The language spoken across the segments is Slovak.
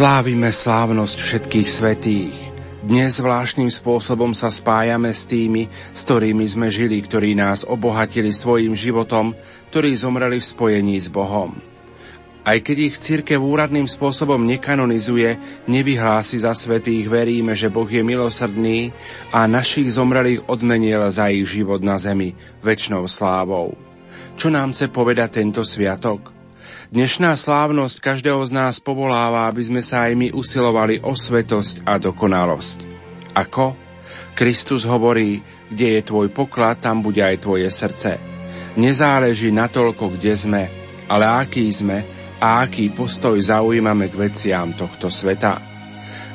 Slávime slávnosť všetkých svetých. Dnes zvláštnym spôsobom sa spájame s tými, s ktorými sme žili, ktorí nás obohatili svojim životom, ktorí zomreli v spojení s Bohom. Aj keď ich církev úradným spôsobom nekanonizuje, nevyhlási za svetých, veríme, že Boh je milosrdný a našich zomrelých odmenil za ich život na zemi väčšnou slávou. Čo nám chce povedať tento sviatok? Dnešná slávnosť každého z nás povoláva, aby sme sa aj my usilovali o svetosť a dokonalosť. Ako? Kristus hovorí, kde je tvoj poklad, tam bude aj tvoje srdce. Nezáleží na toľko, kde sme, ale aký sme a aký postoj zaujímame k veciam tohto sveta.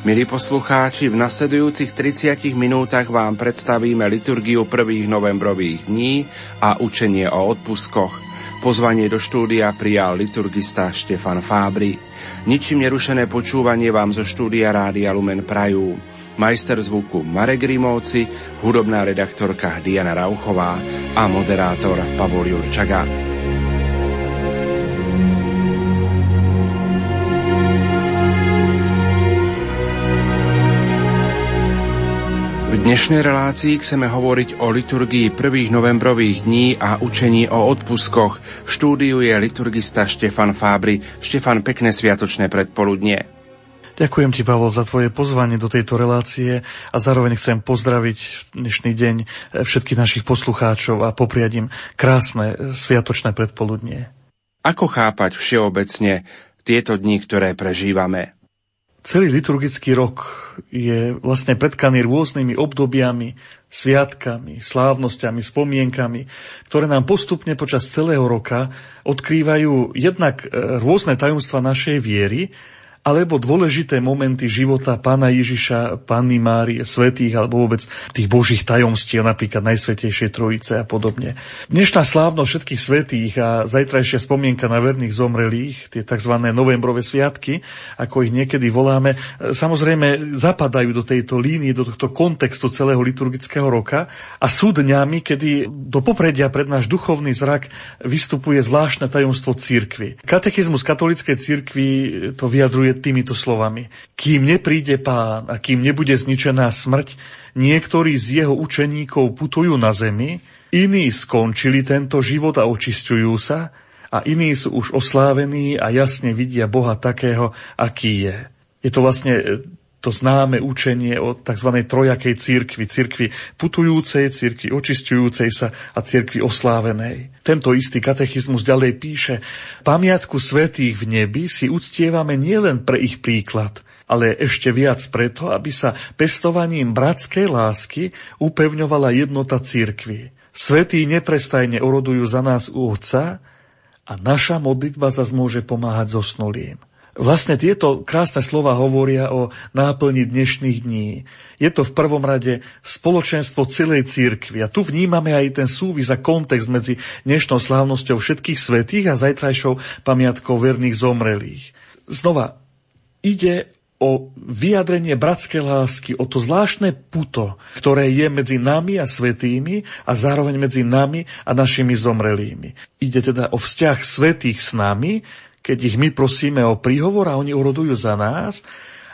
Milí poslucháči, v nasledujúcich 30 minútach vám predstavíme liturgiu prvých novembrových dní a učenie o odpuskoch. Pozvanie do štúdia prijal liturgista Štefan Fábry. Ničím nerušené počúvanie vám zo štúdia Rádia Lumen Prajú. Majster zvuku Marek Rimovci, hudobná redaktorka Diana Rauchová a moderátor Pavol Jurčaga. Dnešnej relácii chceme hovoriť o liturgii prvých novembrových dní a učení o odpuskoch. V štúdiu je liturgista Štefan Fábry. Štefan, pekné sviatočné predpoludnie. Ďakujem ti, Pavol, za tvoje pozvanie do tejto relácie a zároveň chcem pozdraviť v dnešný deň všetkých našich poslucháčov a popriať im krásne sviatočné predpoludnie. Ako chápať všeobecne tieto dni, ktoré prežívame? Celý liturgický rok je vlastne predkaný rôznymi obdobiami, sviatkami, slávnosťami, spomienkami, ktoré nám postupne počas celého roka odkrývajú jednak e, rôzne tajomstva našej viery, alebo dôležité momenty života pána Ježiša, Panny Márie, svetých alebo vôbec tých božích tajomstiev, napríklad Najsvetejšej Trojice a podobne. Dnešná slávnosť všetkých svetých a zajtrajšia spomienka na verných zomrelých, tie tzv. novembrové sviatky, ako ich niekedy voláme, samozrejme zapadajú do tejto línie, do tohto kontextu celého liturgického roka a sú dňami, kedy do popredia pred náš duchovný zrak vystupuje zvláštne tajomstvo církvy. Katechizmus katolíckej církvy to vyjadruje týmito slovami. Kým nepríde pán a kým nebude zničená smrť, niektorí z jeho učeníkov putujú na zemi, iní skončili tento život a očistujú sa, a iní sú už oslávení a jasne vidia Boha takého, aký je. Je to vlastne to známe učenie o tzv. trojakej církvi, církvi putujúcej, církvi očistujúcej sa a církvi oslávenej. Tento istý katechizmus ďalej píše, pamiatku svetých v nebi si uctievame nielen pre ich príklad, ale ešte viac preto, aby sa pestovaním bratskej lásky upevňovala jednota církvy. Svetí neprestajne orodujú za nás u Otca a naša modlitba zase môže pomáhať zosnulým. Vlastne tieto krásne slova hovoria o náplni dnešných dní. Je to v prvom rade spoločenstvo celej církvy. A tu vnímame aj ten súvis a kontext medzi dnešnou slávnosťou všetkých svetých a zajtrajšou pamiatkou verných zomrelých. Znova, ide o vyjadrenie bratskej lásky, o to zvláštne puto, ktoré je medzi nami a svetými a zároveň medzi nami a našimi zomrelými. Ide teda o vzťah svetých s nami, keď ich my prosíme o príhovor a oni urodujú za nás,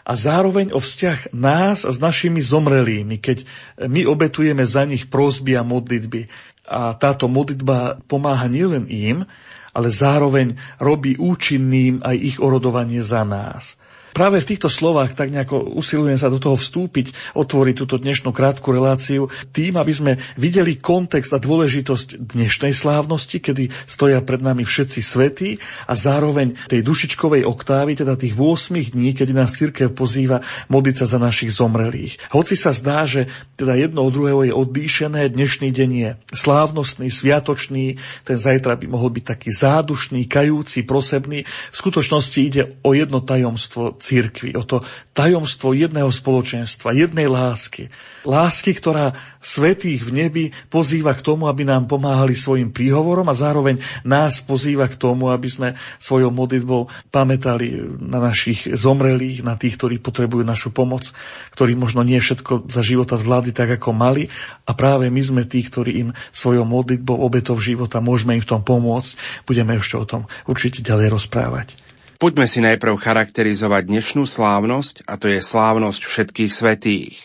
a zároveň o vzťah nás s našimi zomrelými, keď my obetujeme za nich prosby a modlitby. A táto modlitba pomáha nielen im, ale zároveň robí účinným aj ich orodovanie za nás. Práve v týchto slovách tak nejako usilujem sa do toho vstúpiť, otvoriť túto dnešnú krátku reláciu tým, aby sme videli kontext a dôležitosť dnešnej slávnosti, kedy stoja pred nami všetci svetí a zároveň tej dušičkovej oktávy, teda tých 8 dní, kedy nás cirkev pozýva modliť sa za našich zomrelých. Hoci sa zdá, že teda jedno od druhého je odlíšené, dnešný deň je slávnostný, sviatočný, ten zajtra by mohol byť taký zádušný, kajúci, prosebný. V skutočnosti ide o jedno tajomstvo církvy, o to tajomstvo jedného spoločenstva, jednej lásky. Lásky, ktorá svetých v nebi pozýva k tomu, aby nám pomáhali svojim príhovorom a zároveň nás pozýva k tomu, aby sme svojou modlitbou pamätali na našich zomrelých, na tých, ktorí potrebujú našu pomoc, ktorí možno nie všetko za života zvládli tak, ako mali a práve my sme tí, ktorí im svojou modlitbou obetov života môžeme im v tom pomôcť. Budeme ešte o tom určite ďalej rozprávať. Poďme si najprv charakterizovať dnešnú slávnosť, a to je slávnosť všetkých svetých.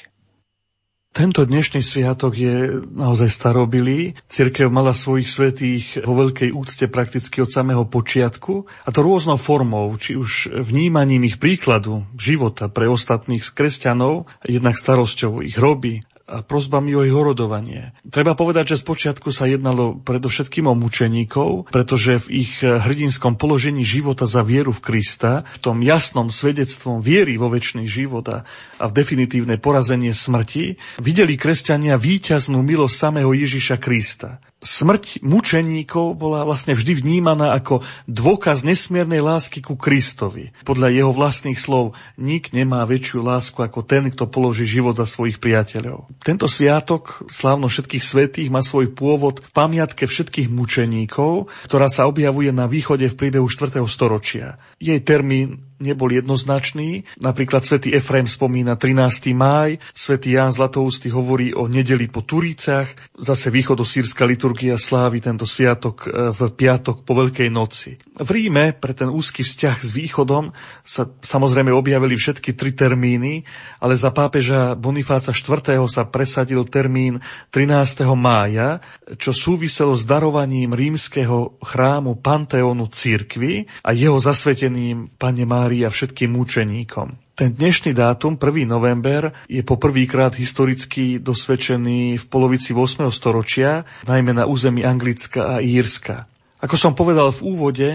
Tento dnešný sviatok je naozaj starobilý. Cirkev mala svojich svetých vo veľkej úcte prakticky od samého počiatku a to rôznou formou, či už vnímaním ich príkladu života pre ostatných z kresťanov, jednak starosťou ich hroby, a prozbami o ich horodovanie. Treba povedať, že spočiatku sa jednalo predovšetkým o mučeníkov, pretože v ich hrdinskom položení života za vieru v Krista, v tom jasnom svedectvom viery vo väčší život a v definitívne porazenie smrti, videli kresťania víťaznú milosť samého Ježiša Krista smrť mučeníkov bola vlastne vždy vnímaná ako dôkaz nesmiernej lásky ku Kristovi. Podľa jeho vlastných slov, nik nemá väčšiu lásku ako ten, kto položí život za svojich priateľov. Tento sviatok, slávno všetkých svetých, má svoj pôvod v pamiatke všetkých mučeníkov, ktorá sa objavuje na východe v priebehu 4. storočia. Jej termín nebol jednoznačný. Napríklad svätý Efraim spomína 13. máj, svätý Ján Zlatoústy hovorí o nedeli po Turícach, zase východosírska liturgia slávy tento sviatok e, v piatok po Veľkej noci. V Ríme pre ten úzky vzťah s východom sa samozrejme objavili všetky tri termíny, ale za pápeža Bonifáca IV. sa presadil termín 13. mája, čo súviselo s darovaním rímskeho chrámu Panteónu církvy a jeho zasvetením Pane Mária Márii a všetkým mučeníkom. Ten dnešný dátum, 1. november, je po prvýkrát historicky dosvedčený v polovici 8. storočia, najmä na území Anglicka a Írska. Ako som povedal v úvode,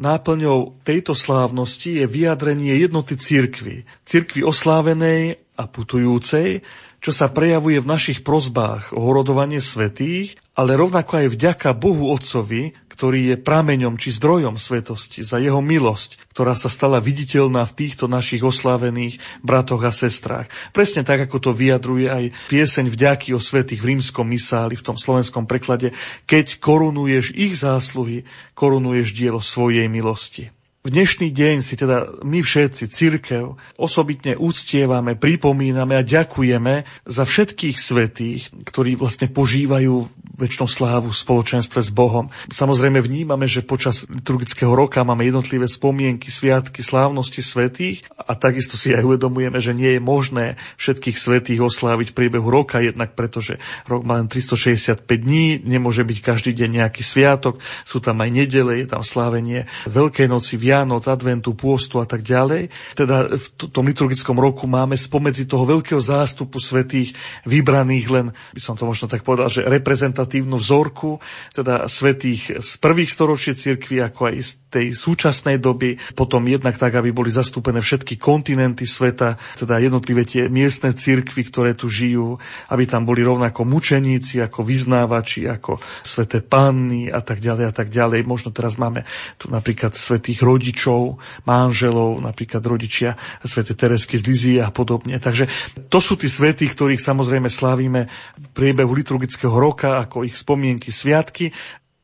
náplňou tejto slávnosti je vyjadrenie jednoty cirkvy. Cirkvy oslávenej a putujúcej, čo sa prejavuje v našich prozbách o horodovanie svetých, ale rovnako aj vďaka Bohu Otcovi, ktorý je prameňom či zdrojom svetosti, za jeho milosť, ktorá sa stala viditeľná v týchto našich oslávených bratoch a sestrách. Presne tak, ako to vyjadruje aj pieseň vďaky o svetých v rímskom misáli, v tom slovenskom preklade, keď korunuješ ich zásluhy, korunuješ dielo svojej milosti. V dnešný deň si teda my všetci, církev, osobitne úctievame, pripomíname a ďakujeme za všetkých svetých, ktorí vlastne požívajú väčšnou slávu v spoločenstve s Bohom. Samozrejme vnímame, že počas liturgického roka máme jednotlivé spomienky, sviatky, slávnosti svetých a takisto si aj uvedomujeme, že nie je možné všetkých svetých osláviť v priebehu roka, jednak pretože rok má len 365 dní, nemôže byť každý deň nejaký sviatok, sú tam aj nedele, je tam slávenie Veľkej noci, Vianoc, Adventu, Pôstu a tak ďalej. Teda v tom liturgickom roku máme spomedzi toho veľkého zástupu svetých vybraných len, by som to možno tak povedal, že reprezentatívnu vzorku, teda svetých z prvých storočí cirkvi, ako aj z tej súčasnej doby, potom jednak tak, aby boli zastúpené všetky kontinenty sveta, teda jednotlivé tie miestne cirkvy, ktoré tu žijú, aby tam boli rovnako mučeníci, ako vyznávači, ako sveté panny a tak ďalej a tak ďalej. Možno teraz máme tu napríklad svetých rodí rodičov, manželov, napríklad rodičia Sv. Teresky z Lizie a podobne. Takže to sú tí svety, ktorých samozrejme slávime v priebehu liturgického roka ako ich spomienky, sviatky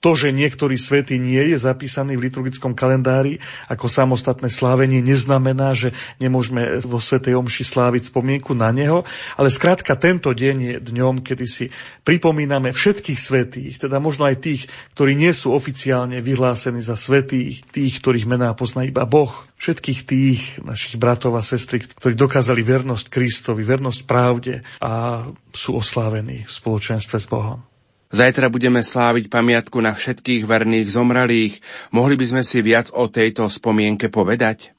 to, že niektorý svety nie je zapísaný v liturgickom kalendári ako samostatné slávenie, neznamená, že nemôžeme vo Svetej Omši sláviť spomienku na neho, ale skrátka tento deň je dňom, kedy si pripomíname všetkých svetých, teda možno aj tých, ktorí nie sú oficiálne vyhlásení za svetých, tých, ktorých mená pozná iba Boh, všetkých tých našich bratov a sestry, ktorí dokázali vernosť Kristovi, vernosť pravde a sú oslávení v spoločenstve s Bohom. Zajtra budeme sláviť pamiatku na všetkých verných zomralých. Mohli by sme si viac o tejto spomienke povedať?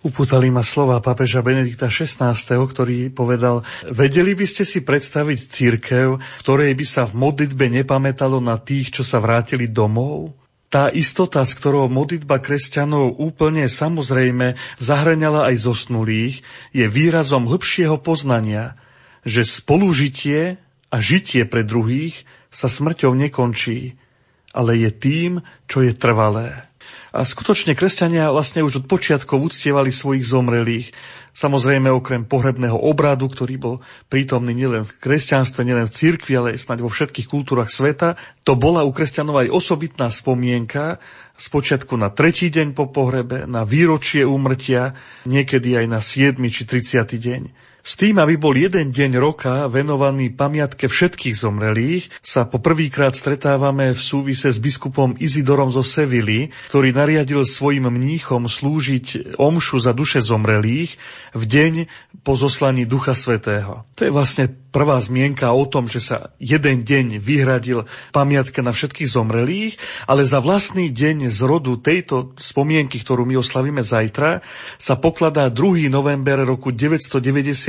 Upútali ma slova pápeža Benedikta XVI, ktorý povedal, vedeli by ste si predstaviť církev, ktorej by sa v modlitbe nepamätalo na tých, čo sa vrátili domov? Tá istota, s ktorou modlitba kresťanov úplne samozrejme zahraňala aj zosnulých, je výrazom hĺbšieho poznania, že spolužitie a žitie pre druhých sa smrťou nekončí, ale je tým, čo je trvalé. A skutočne kresťania vlastne už od počiatkov uctievali svojich zomrelých. Samozrejme okrem pohrebného obradu, ktorý bol prítomný nielen v kresťanstve, nielen v cirkvi, ale snáď vo všetkých kultúrach sveta, to bola u kresťanov aj osobitná spomienka, spočiatku na tretí deň po pohrebe, na výročie úmrtia, niekedy aj na 7. či 30. deň. S tým, aby bol jeden deň roka venovaný pamiatke všetkých zomrelých, sa po prvýkrát stretávame v súvise s biskupom Izidorom zo Sevily, ktorý nariadil svojim mníchom slúžiť omšu za duše zomrelých v deň po zoslaní Ducha Svetého. To je vlastne prvá zmienka o tom, že sa jeden deň vyhradil pamiatke na všetkých zomrelých, ale za vlastný deň z rodu tejto spomienky, ktorú my oslavíme zajtra, sa pokladá 2. november roku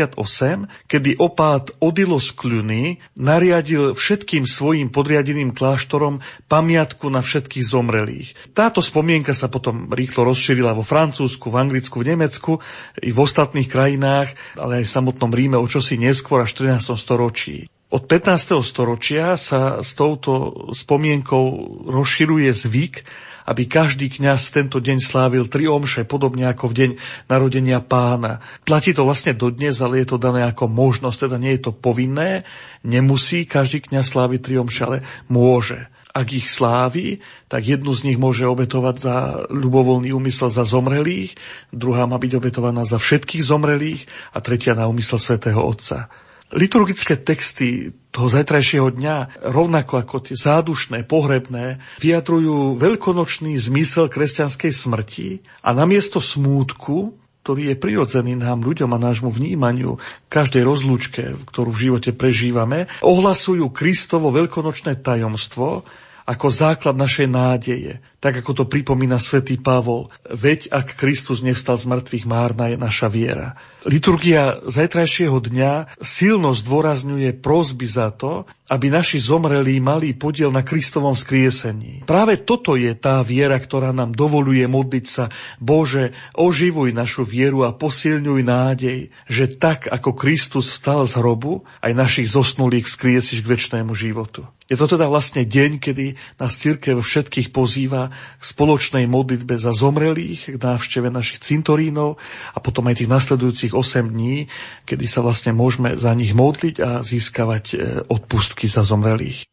998, kedy opát Odilo z Kľuny nariadil všetkým svojim podriadeným kláštorom pamiatku na všetkých zomrelých. Táto spomienka sa potom rýchlo rozšírila vo Francúzsku, v Anglicku, v Nemecku i v ostatných krajinách, ale aj v samotnom Ríme o čosi neskôr až 14 storočí. Od 15. storočia sa s touto spomienkou rozširuje zvyk, aby každý kňaz tento deň slávil tri omše, podobne ako v deň narodenia pána. Platí to vlastne dodnes, ale je to dané ako možnosť, teda nie je to povinné, nemusí každý kňaz sláviť tri omše, ale môže. Ak ich slávi, tak jednu z nich môže obetovať za ľubovoľný úmysel za zomrelých, druhá má byť obetovaná za všetkých zomrelých a tretia na úmysel svätého Otca. Liturgické texty toho zajtrajšieho dňa, rovnako ako tie zádušné, pohrebné, vyjadrujú veľkonočný zmysel kresťanskej smrti a namiesto smútku, ktorý je prirodzený nám, ľuďom a nášmu vnímaniu, každej rozlúčke, ktorú v živote prežívame, ohlasujú Kristovo veľkonočné tajomstvo ako základ našej nádeje, tak ako to pripomína svätý Pavol. Veď ak Kristus nevstal z mŕtvych, márna je naša viera. Liturgia zajtrajšieho dňa silno zdôrazňuje prosby za to, aby naši zomrelí mali podiel na Kristovom skriesení. Práve toto je tá viera, ktorá nám dovoluje modliť sa Bože, oživuj našu vieru a posilňuj nádej, že tak ako Kristus stal z hrobu, aj našich zosnulých vzkriesiš k väčšnému životu. Je to teda vlastne deň, kedy nás církev všetkých pozýva k spoločnej modlitbe za zomrelých, k návšteve našich cintorínov a potom aj tých nasledujúcich 8 dní, kedy sa vlastne môžeme za nich modliť a získavať e, odpustky za zomrelých.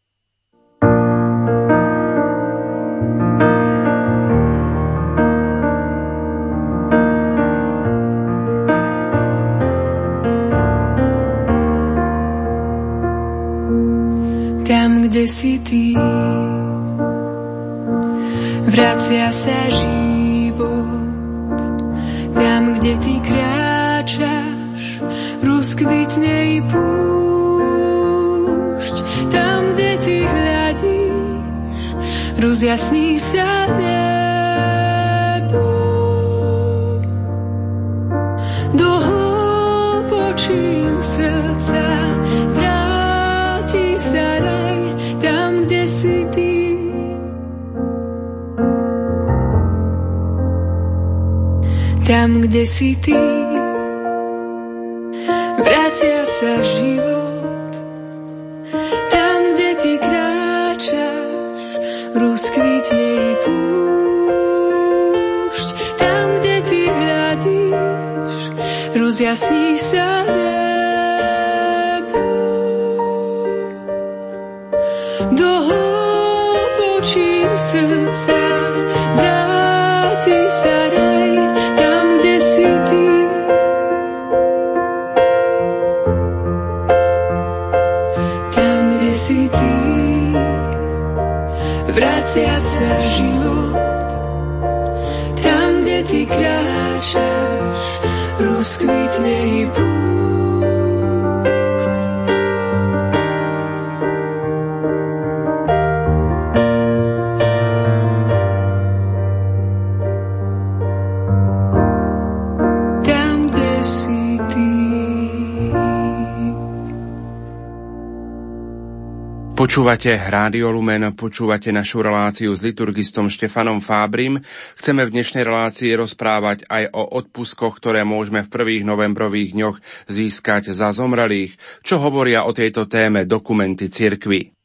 kde si ty. Vracia sa život tam, kde ty kráčaš, rozkvitne i púšť. Tam, kde ty hľadíš, rozjasní sa nebo. Do hlbočín srdca tam, kde si ty. Vracia vracia sa život. Tam, kde ty kráčaš, rozkvitne i púšť. Počúvate Rádio Lumen, počúvate našu reláciu s liturgistom Štefanom Fábrim. Chceme v dnešnej relácii rozprávať aj o odpuskoch, ktoré môžeme v prvých novembrových dňoch získať za zomrelých. Čo hovoria o tejto téme dokumenty cirkvy?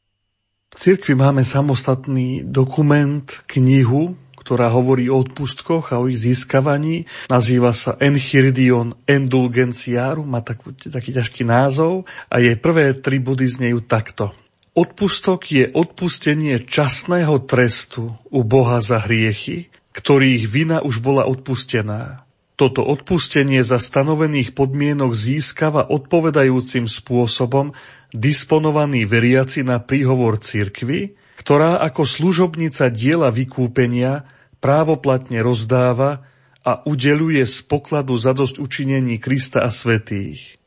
V cirkvi máme samostatný dokument, knihu, ktorá hovorí o odpustkoch a o ich získavaní. Nazýva sa Enchiridion Indulgenciarum, má taký, taký ťažký názov a jej prvé tri body znejú takto. Odpustok je odpustenie časného trestu u Boha za hriechy, ktorých vina už bola odpustená. Toto odpustenie za stanovených podmienok získava odpovedajúcim spôsobom disponovaný veriaci na príhovor cirkvy, ktorá ako služobnica diela vykúpenia právoplatne rozdáva a udeluje z pokladu zadosť učinení Krista a svetých.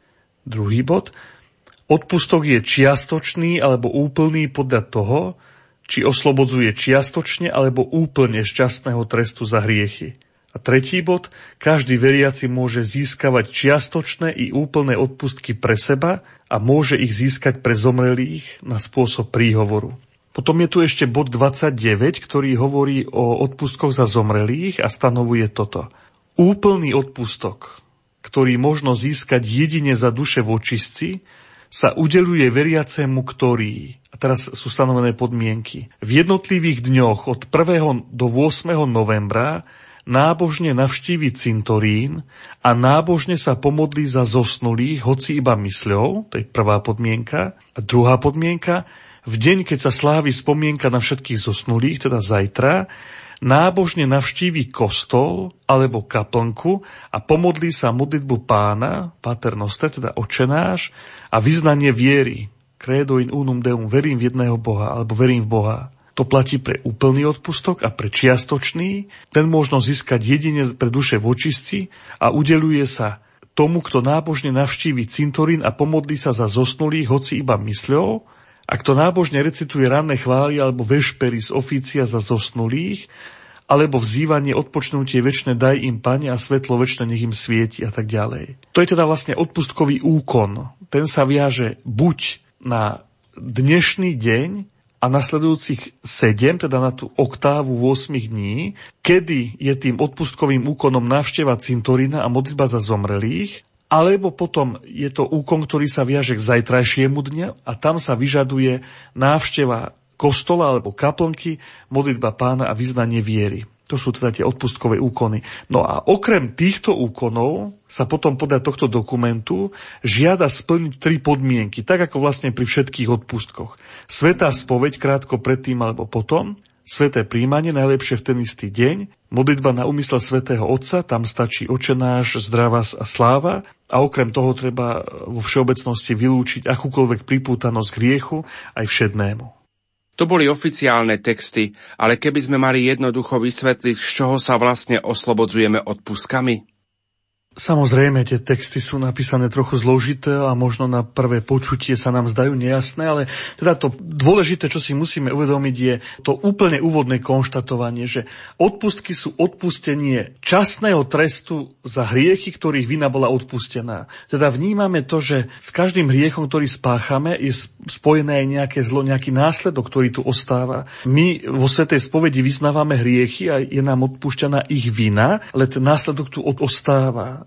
Druhý bod. Odpustok je čiastočný alebo úplný podľa toho, či oslobodzuje čiastočne alebo úplne šťastného trestu za hriechy. A tretí bod, každý veriaci môže získavať čiastočné i úplné odpustky pre seba a môže ich získať pre zomrelých na spôsob príhovoru. Potom je tu ešte bod 29, ktorý hovorí o odpustkoch za zomrelých a stanovuje toto. Úplný odpustok, ktorý možno získať jedine za duše vočistci, sa udeluje veriacemu, ktorý, a teraz sú stanovené podmienky, v jednotlivých dňoch od 1. do 8. novembra nábožne navštívi cintorín a nábožne sa pomodlí za zosnulých, hoci iba mysľou, to je prvá podmienka. A druhá podmienka, v deň, keď sa slávi spomienka na všetkých zosnulých, teda zajtra, nábožne navštívi kostol alebo kaplnku a pomodlí sa modlitbu pána, Pater Noster, teda očenáš, a vyznanie viery, credo in unum deum, verím v jedného Boha, alebo verím v Boha. To platí pre úplný odpustok a pre čiastočný. Ten možno získať jedine pre duše vočistci a udeluje sa tomu, kto nábožne navštívi cintorín a pomodlí sa za zosnulých, hoci iba mysľou, a kto nábožne recituje ranné chvály alebo vešpery z ofícia za zosnulých, alebo vzývanie odpočnutie väčšie daj im, Pane, a svetlo väčšie nech im svieti a tak ďalej. To je teda vlastne odpustkový úkon. Ten sa viaže buď na dnešný deň, a nasledujúcich 7, teda na tú oktávu 8 dní, kedy je tým odpustkovým úkonom návšteva cintorína a modlitba za zomrelých, alebo potom je to úkon, ktorý sa viaže k zajtrajšiemu dňa a tam sa vyžaduje návšteva kostola alebo kaplnky, modlitba pána a vyznanie viery. To sú teda tie odpustkové úkony. No a okrem týchto úkonov sa potom podľa tohto dokumentu žiada splniť tri podmienky, tak ako vlastne pri všetkých odpustkoch. Svetá spoveď krátko predtým alebo potom, sveté príjmanie najlepšie v ten istý deň, modlitba na úmysel svätého Otca, tam stačí očenáš, zdravás a sláva a okrem toho treba vo všeobecnosti vylúčiť akúkoľvek pripútanosť k hriechu aj všednému. To boli oficiálne texty, ale keby sme mali jednoducho vysvetliť, z čoho sa vlastne oslobodzujeme odpuskami? Samozrejme, tie texty sú napísané trochu zložité a možno na prvé počutie sa nám zdajú nejasné, ale teda to dôležité, čo si musíme uvedomiť, je to úplne úvodné konštatovanie, že odpustky sú odpustenie časného trestu za hriechy, ktorých vina bola odpustená. Teda vnímame to, že s každým hriechom, ktorý spáchame, je spojené aj nejaké zlo, nejaký následok, ktorý tu ostáva. My vo Svetej spovedi vyznávame hriechy a je nám odpúšťaná ich vina, ale ten následok tu ostáva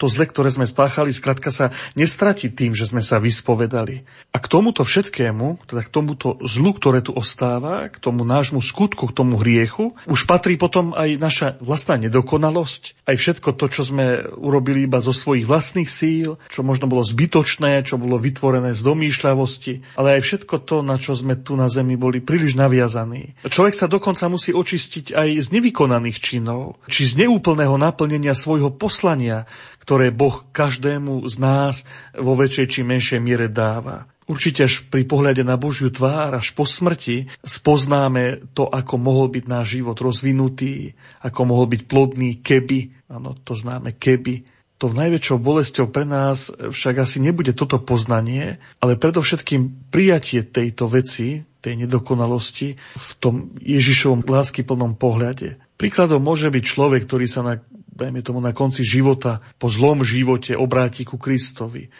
to zle, ktoré sme spáchali, skrátka sa nestratí tým, že sme sa vyspovedali. A k tomuto všetkému, teda k tomuto zlu, ktoré tu ostáva, k tomu nášmu skutku, k tomu hriechu, už patrí potom aj naša vlastná nedokonalosť, aj všetko to, čo sme urobili iba zo svojich vlastných síl, čo možno bolo zbytočné, čo bolo vytvorené z domýšľavosti, ale aj všetko to, na čo sme tu na zemi boli príliš naviazaní. Človek sa dokonca musí očistiť aj z nevykonaných činov, či z neúplného naplnenia svojho poslania, ktoré Boh každému z nás vo väčšej či menšej miere dáva. Určite až pri pohľade na Božiu tvár, až po smrti, spoznáme to, ako mohol byť náš život rozvinutý, ako mohol byť plodný, keby, áno, to známe keby. To najväčšou bolesťou pre nás však asi nebude toto poznanie, ale predovšetkým prijatie tejto veci, tej nedokonalosti v tom Ježišovom lásky plnom pohľade. Príkladom môže byť človek, ktorý sa na dajme tomu na konci života, po zlom živote obráti ku Kristovi.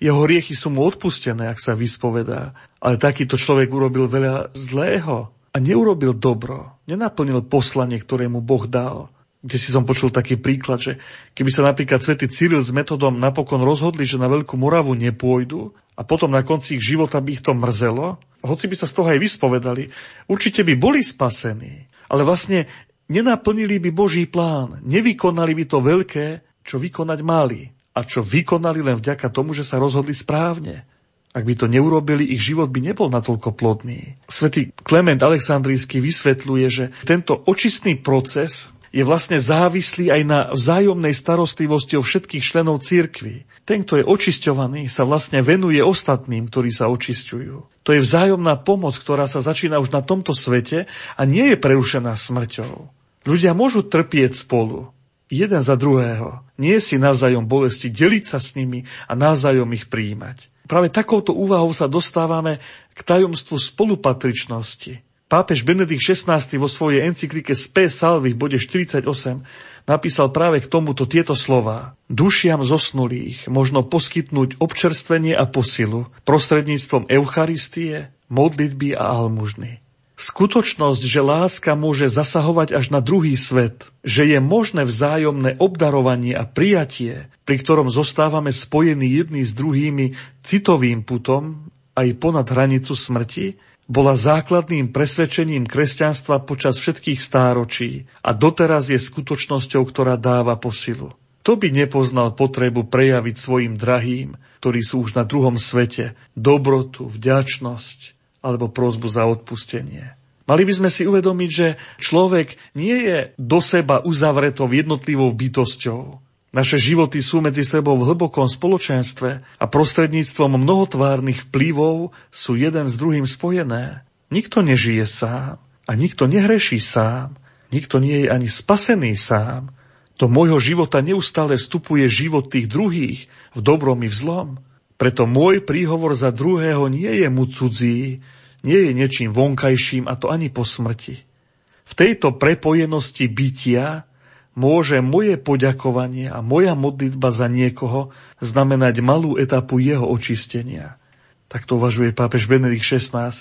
Jeho hriechy sú mu odpustené, ak sa vyspovedá. Ale takýto človek urobil veľa zlého a neurobil dobro. Nenaplnil poslanie, ktoré mu Boh dal. Kde si som počul taký príklad, že keby sa napríklad svätý Cyril s metodom napokon rozhodli, že na Veľkú Moravu nepôjdu a potom na konci ich života by ich to mrzelo, hoci by sa z toho aj vyspovedali, určite by boli spasení. Ale vlastne nenaplnili by Boží plán, nevykonali by to veľké, čo vykonať mali a čo vykonali len vďaka tomu, že sa rozhodli správne. Ak by to neurobili, ich život by nebol natoľko plodný. Svetý Klement Aleksandrijský vysvetľuje, že tento očistný proces je vlastne závislý aj na vzájomnej starostlivosti o všetkých členov cirkvy. Ten, kto je očisťovaný, sa vlastne venuje ostatným, ktorí sa očisťujú. To je vzájomná pomoc, ktorá sa začína už na tomto svete a nie je prerušená smrťou. Ľudia môžu trpieť spolu, jeden za druhého. Nie si navzájom bolesti, deliť sa s nimi a navzájom ich príjmať. Práve takouto úvahou sa dostávame k tajomstvu spolupatričnosti. Pápež Benedikt XVI vo svojej encyklike Spe Salvi v bode 48 napísal práve k tomuto tieto slova. Dušiam zosnulých možno poskytnúť občerstvenie a posilu prostredníctvom Eucharistie, modlitby a almužny. Skutočnosť, že láska môže zasahovať až na druhý svet, že je možné vzájomné obdarovanie a prijatie, pri ktorom zostávame spojení jedný s druhými citovým putom aj ponad hranicu smrti, bola základným presvedčením kresťanstva počas všetkých stáročí a doteraz je skutočnosťou, ktorá dáva posilu. To by nepoznal potrebu prejaviť svojim drahým, ktorí sú už na druhom svete, dobrotu, vďačnosť alebo prozbu za odpustenie. Mali by sme si uvedomiť, že človek nie je do seba uzavretou jednotlivou bytosťou, naše životy sú medzi sebou v hlbokom spoločenstve a prostredníctvom mnohotvárnych vplyvov sú jeden s druhým spojené. Nikto nežije sám a nikto nehreší sám. Nikto nie je ani spasený sám. Do môjho života neustále vstupuje život tých druhých v dobrom i v zlom. Preto môj príhovor za druhého nie je mu cudzí, nie je niečím vonkajším a to ani po smrti. V tejto prepojenosti bytia môže moje poďakovanie a moja modlitba za niekoho znamenať malú etapu jeho očistenia. Tak to uvažuje pápež Benedikt XVI.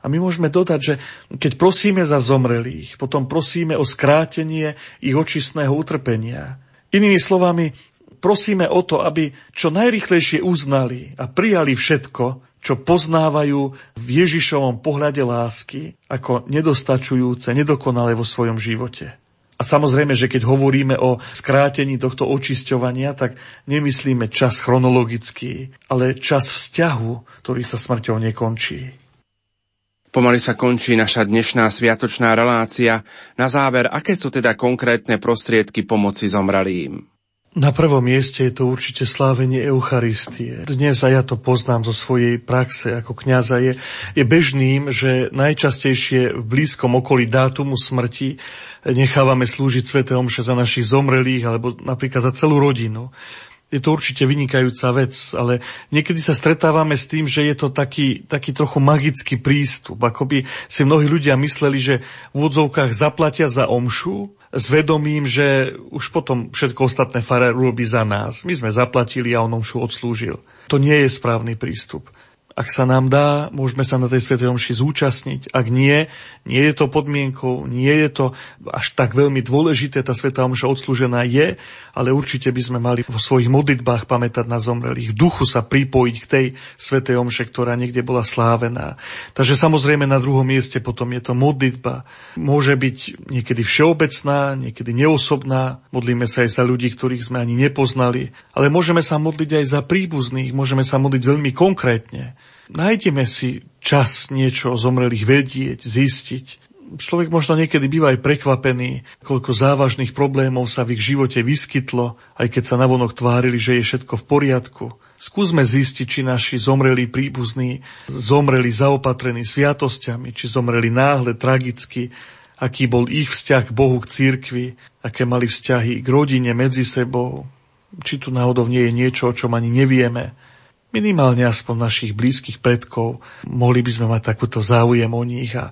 A my môžeme dodať, že keď prosíme za zomrelých, potom prosíme o skrátenie ich očistného utrpenia. Inými slovami, prosíme o to, aby čo najrychlejšie uznali a prijali všetko, čo poznávajú v Ježišovom pohľade lásky ako nedostačujúce, nedokonalé vo svojom živote. A samozrejme, že keď hovoríme o skrátení tohto očisťovania, tak nemyslíme čas chronologický, ale čas vzťahu, ktorý sa smrťou nekončí. Pomaly sa končí naša dnešná sviatočná relácia. Na záver, aké sú teda konkrétne prostriedky pomoci zomralým? Na prvom mieste je to určite slávenie Eucharistie. Dnes a ja to poznám zo svojej praxe ako kňaza. Je, je bežným, že najčastejšie v blízkom okolí dátumu smrti nechávame slúžiť Svete Omše za našich zomrelých alebo napríklad za celú rodinu je to určite vynikajúca vec, ale niekedy sa stretávame s tým, že je to taký, taký trochu magický prístup. Ako by si mnohí ľudia mysleli, že v úvodzovkách zaplatia za omšu s vedomím, že už potom všetko ostatné farár urobí za nás. My sme zaplatili a on omšu odslúžil. To nie je správny prístup. Ak sa nám dá, môžeme sa na tej Svetej Omši zúčastniť. Ak nie, nie je to podmienkou, nie je to až tak veľmi dôležité, tá Svetá Omša odslúžená je, ale určite by sme mali vo svojich modlitbách pamätať na zomrelých, duchu sa pripojiť k tej Svetej Omše, ktorá niekde bola slávená. Takže samozrejme na druhom mieste potom je to modlitba. Môže byť niekedy všeobecná, niekedy neosobná. Modlíme sa aj za ľudí, ktorých sme ani nepoznali, ale môžeme sa modliť aj za príbuzných, môžeme sa modliť veľmi konkrétne. Nájdeme si čas niečo o zomrelých vedieť, zistiť. Človek možno niekedy býva aj prekvapený, koľko závažných problémov sa v ich živote vyskytlo, aj keď sa navonok tvárili, že je všetko v poriadku. Skúsme zistiť, či naši zomrelí príbuzní zomreli zaopatrení sviatosťami, či zomreli náhle, tragicky, aký bol ich vzťah k Bohu, k církvi, aké mali vzťahy k rodine medzi sebou, či tu náhodou nie je niečo, o čom ani nevieme minimálne aspoň našich blízkych predkov, mohli by sme mať takúto záujem o nich a,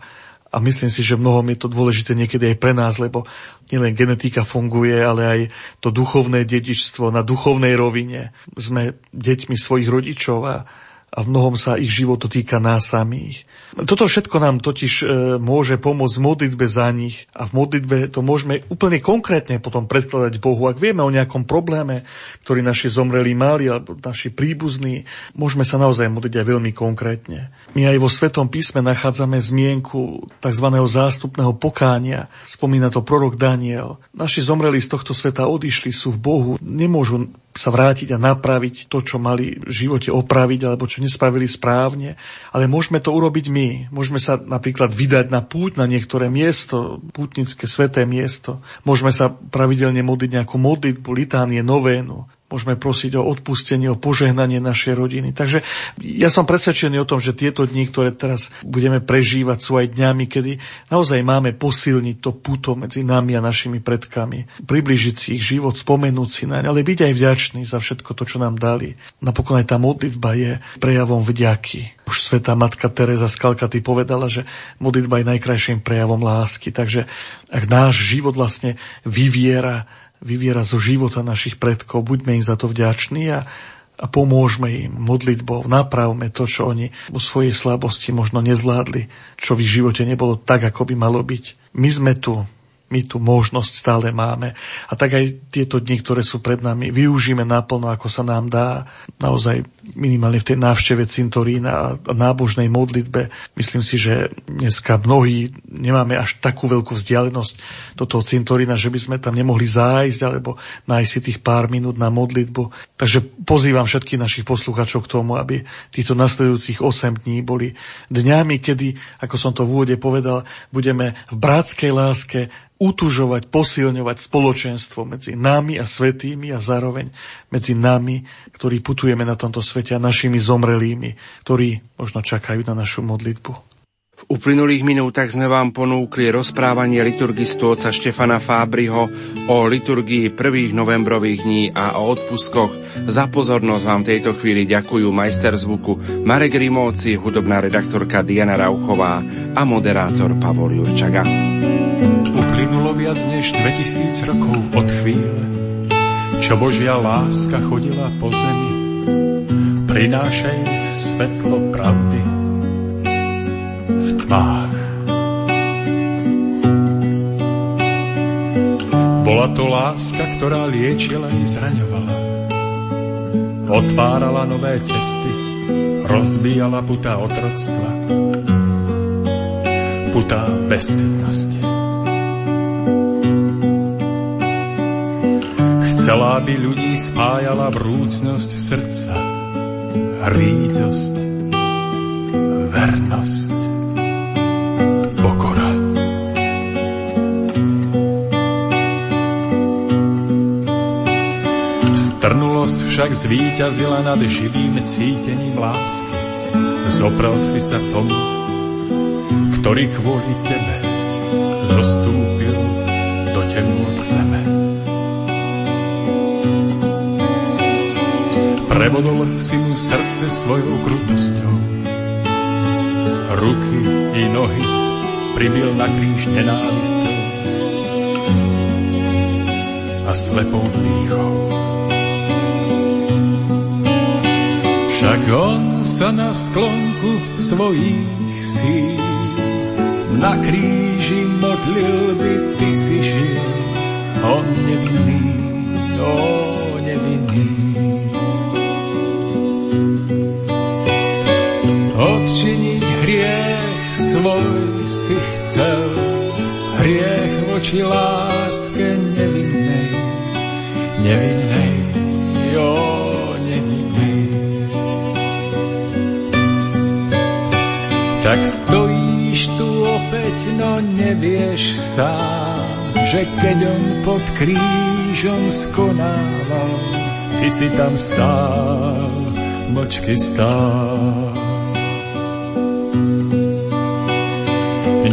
a myslím si, že mnohom je to dôležité niekedy aj pre nás, lebo nielen genetika funguje, ale aj to duchovné dedičstvo na duchovnej rovine. Sme deťmi svojich rodičov a, a v mnohom sa ich život dotýka nás samých. Toto všetko nám totiž e, môže pomôcť v modlitbe za nich a v modlitbe to môžeme úplne konkrétne potom predkladať Bohu. Ak vieme o nejakom probléme, ktorý naši zomreli mali alebo naši príbuzní, môžeme sa naozaj modliť aj veľmi konkrétne. My aj vo Svetom písme nachádzame zmienku tzv. zástupného pokánia. Spomína to prorok Daniel. Naši zomreli z tohto sveta odišli, sú v Bohu, nemôžu sa vrátiť a napraviť to, čo mali v živote opraviť alebo čo nespravili správne. Ale môžeme to urobiť my. Môžeme sa napríklad vydať na púť na niektoré miesto, pútnické sveté miesto. Môžeme sa pravidelne modliť nejakú modlitbu, litánie, novénu môžeme prosiť o odpustenie, o požehnanie našej rodiny. Takže ja som presvedčený o tom, že tieto dni, ktoré teraz budeme prežívať, sú aj dňami, kedy naozaj máme posilniť to puto medzi nami a našimi predkami, približiť si ich život, spomenúť si naň, ale byť aj vďačný za všetko to, čo nám dali. Napokon aj tá modlitba je prejavom vďaky. Už svetá matka Teresa z Kalkaty povedala, že modlitba je najkrajším prejavom lásky. Takže ak náš život vlastne vyviera vyviera zo života našich predkov. Buďme im za to vďační a, a pomôžme im modlitbou, napravme to, čo oni vo svojej slabosti možno nezvládli, čo v ich živote nebolo tak, ako by malo byť. My sme tu, my tú možnosť stále máme. A tak aj tieto dni, ktoré sú pred nami, využíme naplno, ako sa nám dá, naozaj minimálne v tej návšteve cintorína a nábožnej modlitbe. Myslím si, že dneska mnohí nemáme až takú veľkú vzdialenosť do toho cintorína, že by sme tam nemohli zájsť alebo nájsť si tých pár minút na modlitbu. Takže pozývam všetkých našich posluchačov k tomu, aby týchto nasledujúcich 8 dní boli dňami, kedy, ako som to v úvode povedal, budeme v bratskej láske utužovať, posilňovať spoločenstvo medzi nami a svetými a zároveň medzi nami, ktorí putujeme na tomto svete a našimi zomrelými, ktorí možno čakajú na našu modlitbu. V uplynulých minútach sme vám ponúkli rozprávanie liturgistu oca Štefana Fábriho o liturgii prvých novembrových dní a o odpuskoch. Za pozornosť vám tejto chvíli ďakujú majster zvuku Marek Rimóci, hudobná redaktorka Diana Rauchová a moderátor Pavol Jurčaga. Uplynulo viac než 2000 rokov od chvíle, čo Božia láska chodila po zemi, prinášajúc svetlo pravdy v tmách. Bola to láska, ktorá liečila i zraňovala. Otvárala nové cesty, rozbíjala putá otroctva, putá bezsidnosti. Chcela, aby ľudí spájala vrúcnosť srdca, rídzosť, vernosť. Trnulosť však zvíťazila nad živým cítením lásky. Zoprel si sa tomu, ktorý kvôli tebe zostúpil do temnôt zeme. Prevodol si mu srdce svojou krutosťou. Ruky i nohy pribil na kríž nenávistou a slepou dýchou. Však on sa na sklonku svojich síl na kríži modlil by ty si žil. On nevinný, o nevinný. Svoj si chcel, hriech voči láske nevinnej, nevinnej, o Tak stojíš tu opäť, no nevieš sám, že keď on pod krížom skonával, ty si tam stál, močky stál.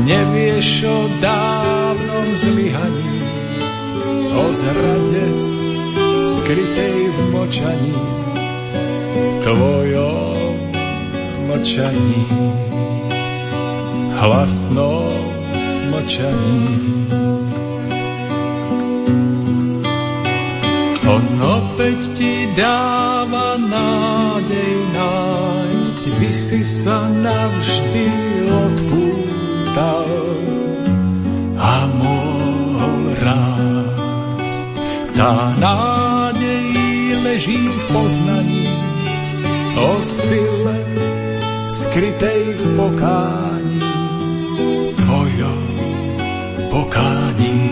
Nevieš o dávnom zlyhaní, o zrade skrytej v močaní, tvojom močaní hlasnom mlčaní. On opäť ti dáva nádej nájsť, by si sa navždy odpútal a mohol rásť. Tá nádej leží v poznaní o sile skrytej v pokání. pokání.